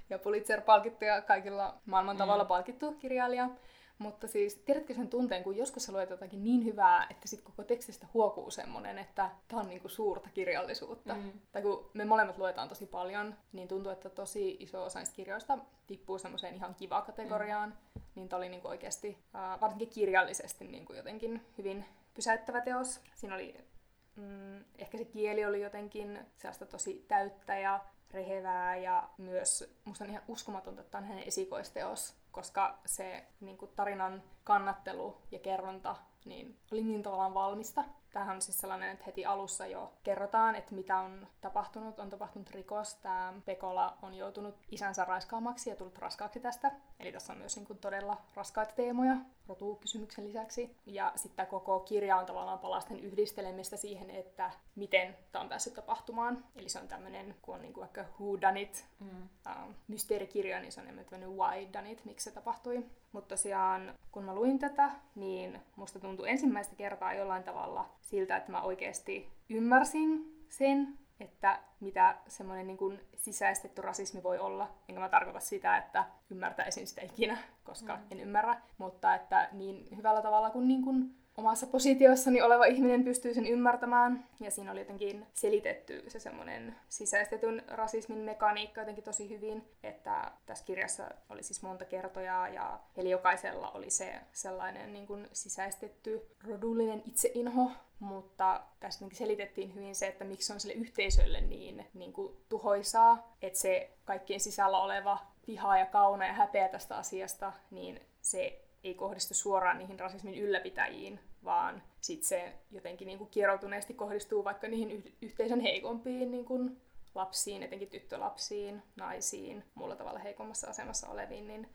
ja Pulitzer-palkittu ja kaikilla maailman mm. tavalla palkittu kirjailija. Mutta siis, tiedätkö sen tunteen, kun joskus sä luet jotakin niin hyvää, että sitten koko tekstistä huokuu semmoinen, että tämä on niinku suurta kirjallisuutta. Mm. Tai kun me molemmat luetaan tosi paljon, niin tuntuu, että tosi iso osa niistä kirjoista tippuu semmoiseen ihan kiva kategoriaan. Mm. Niin tämä oli niinku oikeasti, äh, varsinkin kirjallisesti niinku jotenkin hyvin pysäyttävä teos. Siinä oli, mm, ehkä se kieli oli jotenkin sellaista tosi täyttä ja rehevää ja myös musta on ihan uskomatonta, että tämä on hänen esikoisteos koska se niin kuin tarinan kannattelu ja kerronta niin oli niin tavallaan valmista. Tämähän on siis sellainen, että heti alussa jo kerrotaan, että mitä on tapahtunut. On tapahtunut rikos. Tämä Pekola on joutunut isänsä raiskaamaksi ja tullut raskaaksi tästä. Eli tässä on myös niin kuin todella raskaita teemoja rotukysymyksen lisäksi. Ja sitten koko kirja on tavallaan palasten yhdistelemistä siihen, että miten tämä on päässyt tapahtumaan. Eli se on tämmöinen, kun on niin kuin vaikka who done it, mm. uh, mysteerikirja, niin se on tämmöinen why done it, miksi se tapahtui. Mutta tosiaan, kun mä luin tätä, niin musta tuntui ensimmäistä kertaa jollain tavalla siltä, että mä oikeasti ymmärsin sen, että mitä semmoinen niin kuin sisäistetty rasismi voi olla. Enkä mä tarkoita sitä, että ymmärtäisin sitä ikinä, koska mm. en ymmärrä, mutta että niin hyvällä tavalla kuin, niin kuin omassa positiossani oleva ihminen pystyy sen ymmärtämään. Ja siinä oli jotenkin selitetty se semmoinen sisäistetyn rasismin mekaniikka jotenkin tosi hyvin, että tässä kirjassa oli siis monta kertoja ja eli jokaisella oli se sellainen niin kuin sisäistetty rodullinen itseinho, mutta tässä selitettiin hyvin se, että miksi on sille yhteisölle niin, niin kuin tuhoisaa, että se kaikkien sisällä oleva viha ja kauna ja häpeä tästä asiasta, niin se ei kohdistu suoraan niihin rasismin ylläpitäjiin, vaan sitten se jotenkin niin kuin kieroutuneesti kohdistuu vaikka niihin yhteisön heikompiin niin kuin lapsiin, etenkin tyttölapsiin, naisiin, muulla tavalla heikommassa asemassa oleviin, niin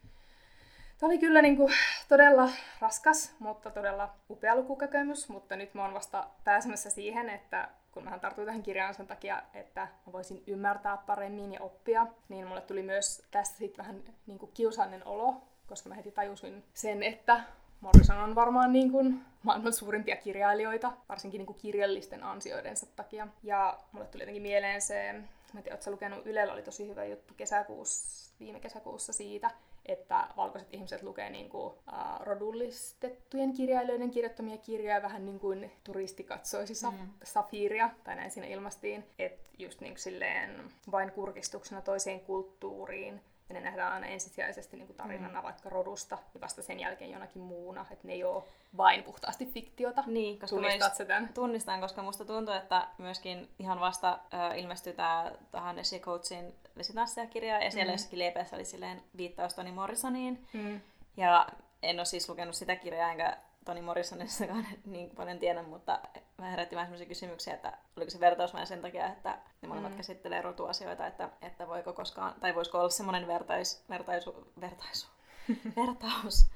Tämä oli kyllä niin kuin todella raskas, mutta todella upea lukukokemus, mutta nyt mä oon vasta pääsemässä siihen, että kun mä tartuin tähän kirjaan sen takia, että mä voisin ymmärtää paremmin ja oppia, niin mulle tuli myös tästä sitten vähän niin kuin kiusallinen olo, koska mä heti tajusin sen, että Morrison on varmaan niin kuin maailman suurimpia kirjailijoita, varsinkin niin kuin kirjallisten ansioidensa takia. Ja mulle tuli jotenkin mieleen se, mä en tiedä, ootko lukenut, Ylellä oli tosi hyvä juttu kesäkuussa, viime kesäkuussa siitä, että valkoiset ihmiset lukee niin kuin, uh, rodullistettujen kirjailijoiden kirjoittamia kirjoja vähän niin kuin turisti katsoisi sa- mm. safiria, tai näin siinä ilmastiin, että just niin kuin silleen vain kurkistuksena toiseen kulttuuriin, ja ne nähdään aina ensisijaisesti niin kuin tarinana mm. vaikka rodusta, ja vasta sen jälkeen jonakin muuna, että ne ei ole vain puhtaasti fiktiota. Niin, koska Tunnistat sen? Tunnistan, koska musta tuntuu, että myöskin ihan vasta äh, ilmestyi tämä tähän Coachin vesitanssia-kirja, ja siellä mm. jossakin liepeessä oli silleen viittaus Toni Morrisoniin. Mm. Ja en ole siis lukenut sitä kirjaa, enkä Toni Morrisonistakaan niin paljon tiedä, mutta mä herätti vähän sellaisia kysymyksiä, että oliko se vertaus vain sen takia, että ne molemmat mm. käsittelee rotuasioita, että, että voiko koskaan, tai voisiko olla semmoinen vertais, vertaisu, vertaisu, vertaus,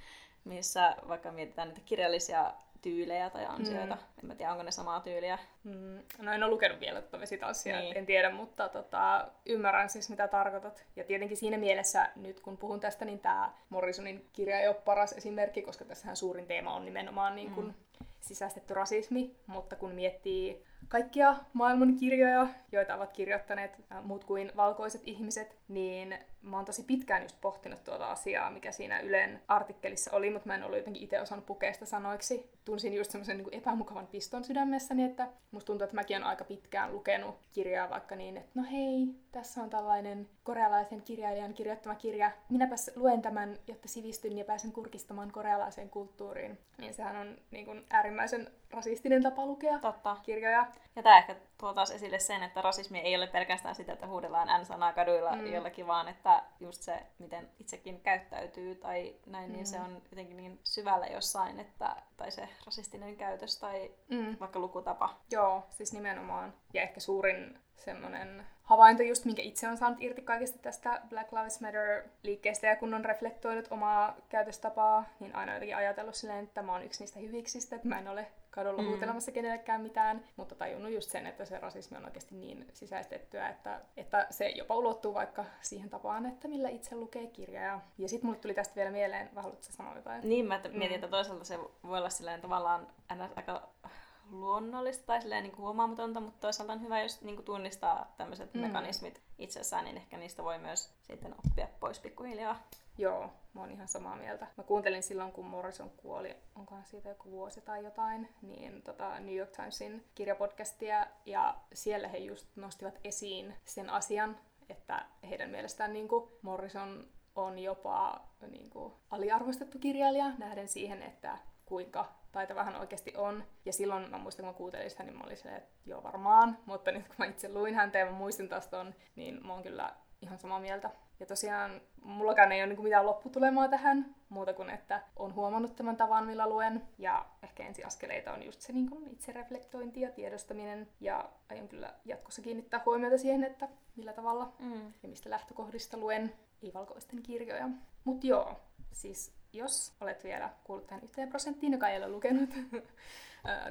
missä vaikka mietitään niitä kirjallisia tyylejä tai ansioita. Mm. En mä tiedä, onko ne samaa tyyliä. Mm, no en ole lukenut vielä tuota vesitanssia, Niin. en tiedä, mutta tota, ymmärrän siis mitä tarkoitat. Ja tietenkin siinä mielessä, nyt kun puhun tästä, niin tämä Morrisonin kirja ei ole paras esimerkki, koska tässähän suurin teema on nimenomaan niin kuin, sisäistetty rasismi, mutta kun miettii kaikkia maailman kirjoja, joita ovat kirjoittaneet muut kuin valkoiset ihmiset, niin mä oon tosi pitkään just pohtinut tuota asiaa, mikä siinä Ylen artikkelissa oli, mutta mä en ollut jotenkin itse osannut pukea sitä sanoiksi. Tunsin just semmoisen niin epämukavan piston sydämessäni, että musta tuntuu, että mäkin olen aika pitkään lukenut kirjaa vaikka niin, että no hei, tässä on tällainen korealaisen kirjailijan kirjoittama kirja. Minäpäs luen tämän, jotta sivistyn ja pääsen kurkistamaan korealaiseen kulttuuriin. Niin sehän on niin kuin äärimmäisen rasistinen tapa lukea Totta. kirjoja. Ja tämä ehkä tuo taas esille sen, että rasismi ei ole pelkästään sitä, että huudellaan N-sanaa kaduilla Mm. mm. jollakin, vaan että just se, miten itsekin käyttäytyy tai näin, niin Mm. se on jotenkin niin syvällä jossain, että, tai se rasistinen käytös tai Mm. vaikka lukutapa. Joo, siis nimenomaan. Ja ehkä suurin semmoinen havainto just, minkä itse on saanut irti kaikesta tästä Black Lives Matter-liikkeestä ja kun on reflektoinut omaa käytöstapaa, niin aina jotenkin ajatellut silleen, että mä oon yksi niistä hyviksistä, että mä en ole kadulla Mm. huutelemassa kenellekään mitään, mutta tajunnut just sen, että se rasismi on oikeasti niin sisäistettyä, että, että se jopa ulottuu vaikka siihen tapaan, että millä itse lukee kirjaa. Ja sitten mulle tuli tästä vielä mieleen, vai haluatko sanoa jotain? Niin mä mietin, että toisaalta se voi olla silleen tavallaan aika luonnollista tai silleen niin kuin huomaamatonta, mutta toisaalta on hyvä just niin kuin tunnistaa tämmöiset Mm. mm. mekanismit itsessään, niin ehkä niistä voi myös sitten oppia pois pikkuhiljaa. Joo, mä oon ihan samaa mieltä. Mä kuuntelin silloin, kun Morrison kuoli, onkohan siitä joku vuosi tai jotain, niin tota New York Timesin kirjapodcastia, ja siellä he just nostivat esiin sen asian, että heidän mielestään niin kuin Morrison on jopa niin kuin, aliarvostettu kirjailija nähden siihen, että kuinka taitava hän oikeasti on. Ja silloin mä muistan, kun mä kuuntelin sitä, niin mä olin silleen, että joo varmaan. Mutta nyt kun mä itse luin häntä ja mä muistin taas ton, niin mä oon kyllä ihan samaa mieltä. Ja tosiaan mullakaan ei ole niin mitään lopputulemaa tähän, muuta kuin että on huomannut tämän tavan, millä luen. Ja ehkä ensiaskeleita on just se niin kuin itsereflektointi ja tiedostaminen. Ja aion kyllä jatkossa kiinnittää huomiota siihen, että millä tavalla Mm. ja mistä lähtökohdista luen ei-valkoisten kirjoja. Mutta joo, siis jos olet vielä kuullut tähän yhteen prosenttiin, joka ei ole lukenut uh,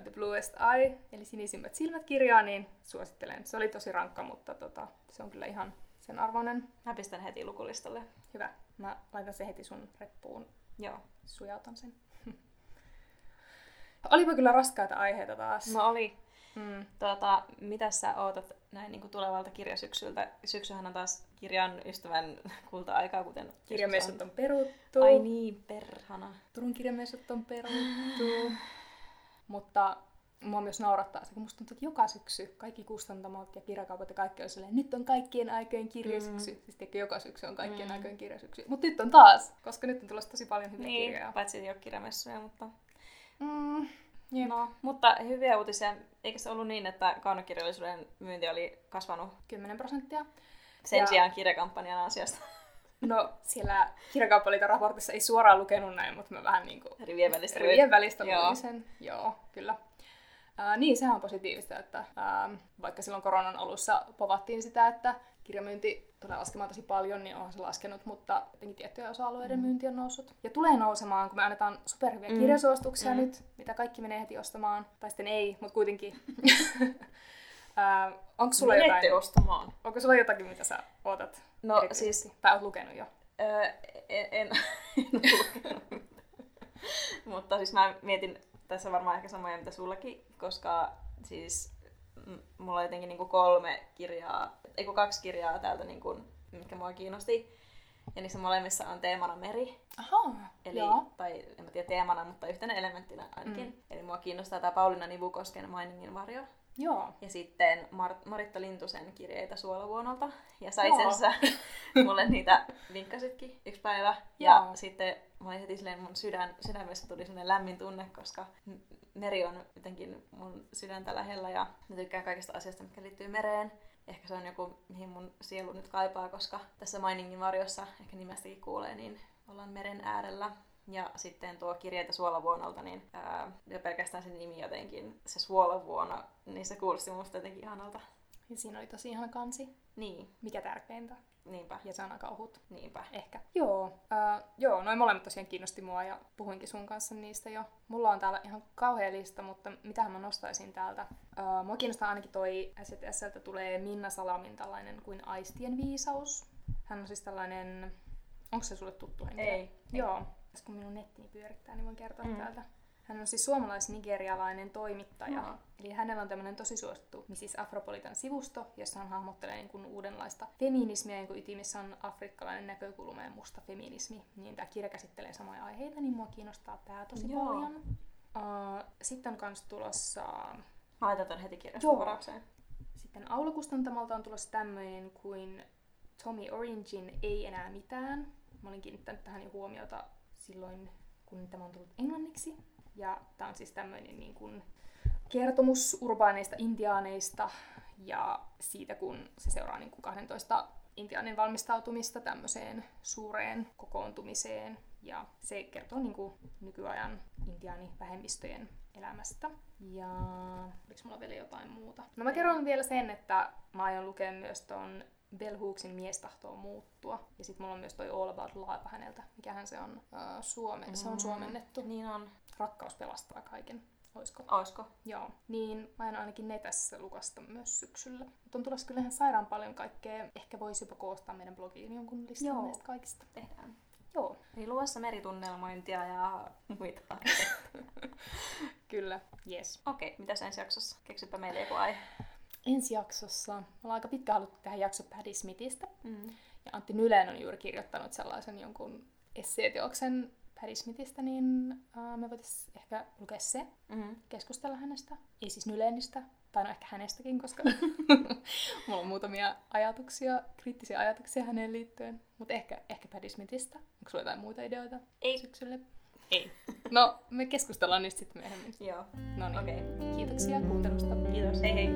The Bluest Eye, eli sinisimmät silmät kirjaa, niin suosittelen. Se oli tosi rankka, mutta tota, se on kyllä ihan sen arvoinen. Mä pistän heti lukulistalle. Hyvä. Mä laitan se heti sun reppuun. Joo. Sujautan sen. Olipa kyllä raskaita aiheita taas. No oli. Mm. Tuota, mitä sä ootat näin niin kuin tulevalta kirjasyksyltä? Syksyhän on taas kirjan ystävän kulta-aikaa, kuten Kirjamessut on peruttu. Ai niin, perhana. Turun kirjamessut on peruttu. Mutta mua myös naurattaa se, kun musta tuntuu, että joka syksy kaikki kustantamot ja kirjakaupat ja kaikki on silleen, nyt on kaikkien aikojen kirjasyksy. Mm. Siis tiedätkö, joka syksy on kaikkien Mm. mm. aikojen kirjasyksy. Mutta nyt on taas, koska nyt on tulossa tosi paljon hyviä Niin, kirjoja. paitsi ei ole kirjamessuja, mutta... Mm. Jep. No, mutta hyviä uutisia. Eikö se ollut niin, että kaunokirjallisuuden myynti oli kasvanut 10 prosenttia. Sen Ja- sijaan kirjakampanjan ansiosta? No siellä kirjakauppaliiton raportissa ei suoraan lukenut näin, mutta mä vähän niin kuin Rivien välistä rivien välistä Joo. sen. Joo, kyllä. Ää, niin, sehän on positiivista, että ää, vaikka silloin koronan alussa povattiin sitä, että kirjamyynti tulee laskemaan tosi paljon, niin onhan se laskenut, mutta jotenkin tiettyjen osa-alueiden Mm. myynti on noussut. Ja tulee nousemaan, kun me annetaan superhyviä Mm. kirjasuosituksia Mm. nyt, mitä kaikki menee heti ostamaan. Tai sitten ei, mutta kuitenkin. Ää, onko sulla Menette jotain, ostamaan. onko sulla jotakin, mitä sä ootat? No erityisesti? siis Tai oot lukenut jo? Öö, en, en, en. Mutta siis mä mietin tässä varmaan ehkä samoja mitä sullakin, koska siis mulla on jotenkin niinku kolme kirjaa, ei kun kaksi kirjaa täältä, niinku, mitkä mua kiinnosti. Ja niissä molemmissa on teemana meri. Ahaa, Eli, joo. tai en mä tiedä teemana, mutta yhtenä elementtinä ainakin. Mm. Eli mua kiinnostaa tämä Pauliina Nivukosken Mainingin varjo. Joo. Ja sitten Mar- Maritta Lintusen kirjeitä suolavuonolta. Ja itse asiassa mulle niitä vinkkasitkin yksi päivä. Ja Joo. sitten mä olin heti silleen, mun sydän, sydämessä tuli sellainen lämmin tunne, koska meri on jotenkin mun sydäntä lähellä ja mä tykkään kaikista asioista, mitkä liittyy mereen. Ehkä se on joku, mihin mun sielu nyt kaipaa, koska tässä Mainingin varjossa, ehkä nimestäkin kuulee, niin ollaan meren äärellä. Ja sitten tuo kirjeitä suolavuonolta, niin ää, jo pelkästään sen nimi jotenkin, se suolavuono, niin se kuulosti musta jotenkin ihanalta. Ja siinä oli tosi ihana kansi. Niin, Mikä tärkeintä. niinpä, Ja sanakauhut. niinpä. Ehkä. Joo, äh, joo, noin molemmat tosiaan kiinnosti mua ja puhuinkin sun kanssa niistä jo. Mulla on täällä ihan kauhea lista, mutta mitähän mä nostaisin täältä. Äh, mua kiinnostaa ainakin toi STSltä tulee Minna Salamin tällainen kuin Aistien viisaus. Hän on siis tällainen, onko se sulle tuttu henkilö? Ei. Joo, Tässä kun minun nettini pyörittää, niin voin kertoa Mm. täältä. Hän on siis suomalais-nigerialainen toimittaja. Joo. Eli hänellä on tämmöinen tosi suosittu Mrs. Afropolitan sivusto, jossa hän hahmottelee niin kuin uudenlaista feminismiä, jonka ytimessä on afrikkalainen näkökulma ja musta feminismi. Niin tämä kirja käsittelee samoja aiheita, niin mua kiinnostaa tämä tosi Joo. paljon. Uh, sitten on myös tulossa Mä laitan ton heti kirjaston varaukseen. sitten Aula Kustantamolta on tulossa tämmöinen kuin Tommy Orangein Ei enää mitään. Mä olin kiinnittänyt tähän jo huomiota silloin, kun tämä on tullut englanniksi. Ja tämä on siis tämmöinen niin kuin kertomus urbaaneista intiaaneista ja siitä, kun se seuraa niin kuin 12 intiaanin valmistautumista tämmöiseen suureen kokoontumiseen. Ja se kertoo niin kuin nykyajan intiaanivähemmistöjen elämästä. Ja oliko mulla vielä jotain muuta? No mä kerron vielä sen, että mä aion lukea myös ton Bell Hooksin Mies tahtoo muuttua. Ja sitten mulla on myös toi All About Love häneltä. Mikähän se on? Uh, Suome. Se on suomennettu. Niin on. Rakkaus pelastaa kaiken. Oisko? Oisko? Joo. Niin mä en ainakin ne tässä lukasta myös syksyllä. Mutta on tulossa kyllä ihan sairaan paljon kaikkea. Ehkä voisi jopa koostaa meidän blogiin jonkun listan Joo. näistä kaikista. Tehdään. Joo. Eli luvassa meritunnelmointia ja muita. Kyllä. Yes. Okei, okay, mitäs ensi jaksossa? Keksipä meille joku aihe. Ensi jaksossa me ollaan aika pitkä haluttu tehdä jakso Paddy Smithistä. Mm. Ja Antti Nylen on juuri kirjoittanut sellaisen jonkun esseeteoksen Paddy Smithistä, niin uh, me voitaisiin ehkä lukea se, Mm-hmm. keskustella hänestä. Ei siis Nylenistä, tai no ehkä hänestäkin, koska mulla on muutamia ajatuksia, kriittisiä ajatuksia häneen liittyen. Mutta ehkä, ehkä Paddy Smithistä. Onko sulla jotain muita ideoita Ei. syksylle? Ei. No, me keskustellaan niistä sitten myöhemmin. Joo. No niin. Okei. Okay. Kiitoksia kuuntelusta. Kiitos. Hei hei.